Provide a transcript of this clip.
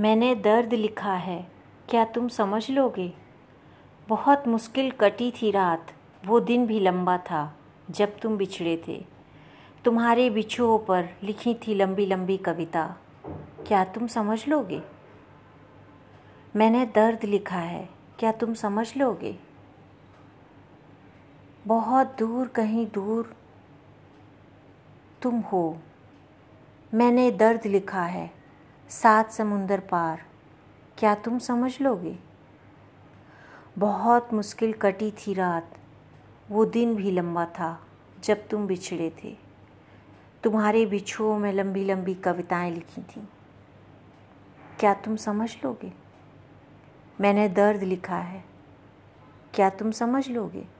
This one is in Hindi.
मैंने दर्द लिखा है। क्या तुम समझ लोगे? बहुत मुश्किल कटी थी रात। वो दिन भी लंबा था, जब तुम बिछड़े थे। तुम्हारे बिछुओं पर लिखी थी लंबी लंबी कविता। क्या तुम समझ लोगे? मैंने दर्द लिखा है। क्या तुम समझ लोगे? बहुत दूर कहीं दूर तुम हो। मैंने दर्द लिखा है। सात समुंदर पार। क्या तुम समझ लोगे? बहुत मुश्किल कटी थी रात। वो दिन भी लंबा था, जब तुम बिछड़े थे। तुम्हारे बिछुओं में लंबी लंबी कविताएँ लिखी थी। क्या तुम समझ लोगे? मैंने दर्द लिखा है। क्या तुम समझ लोगे?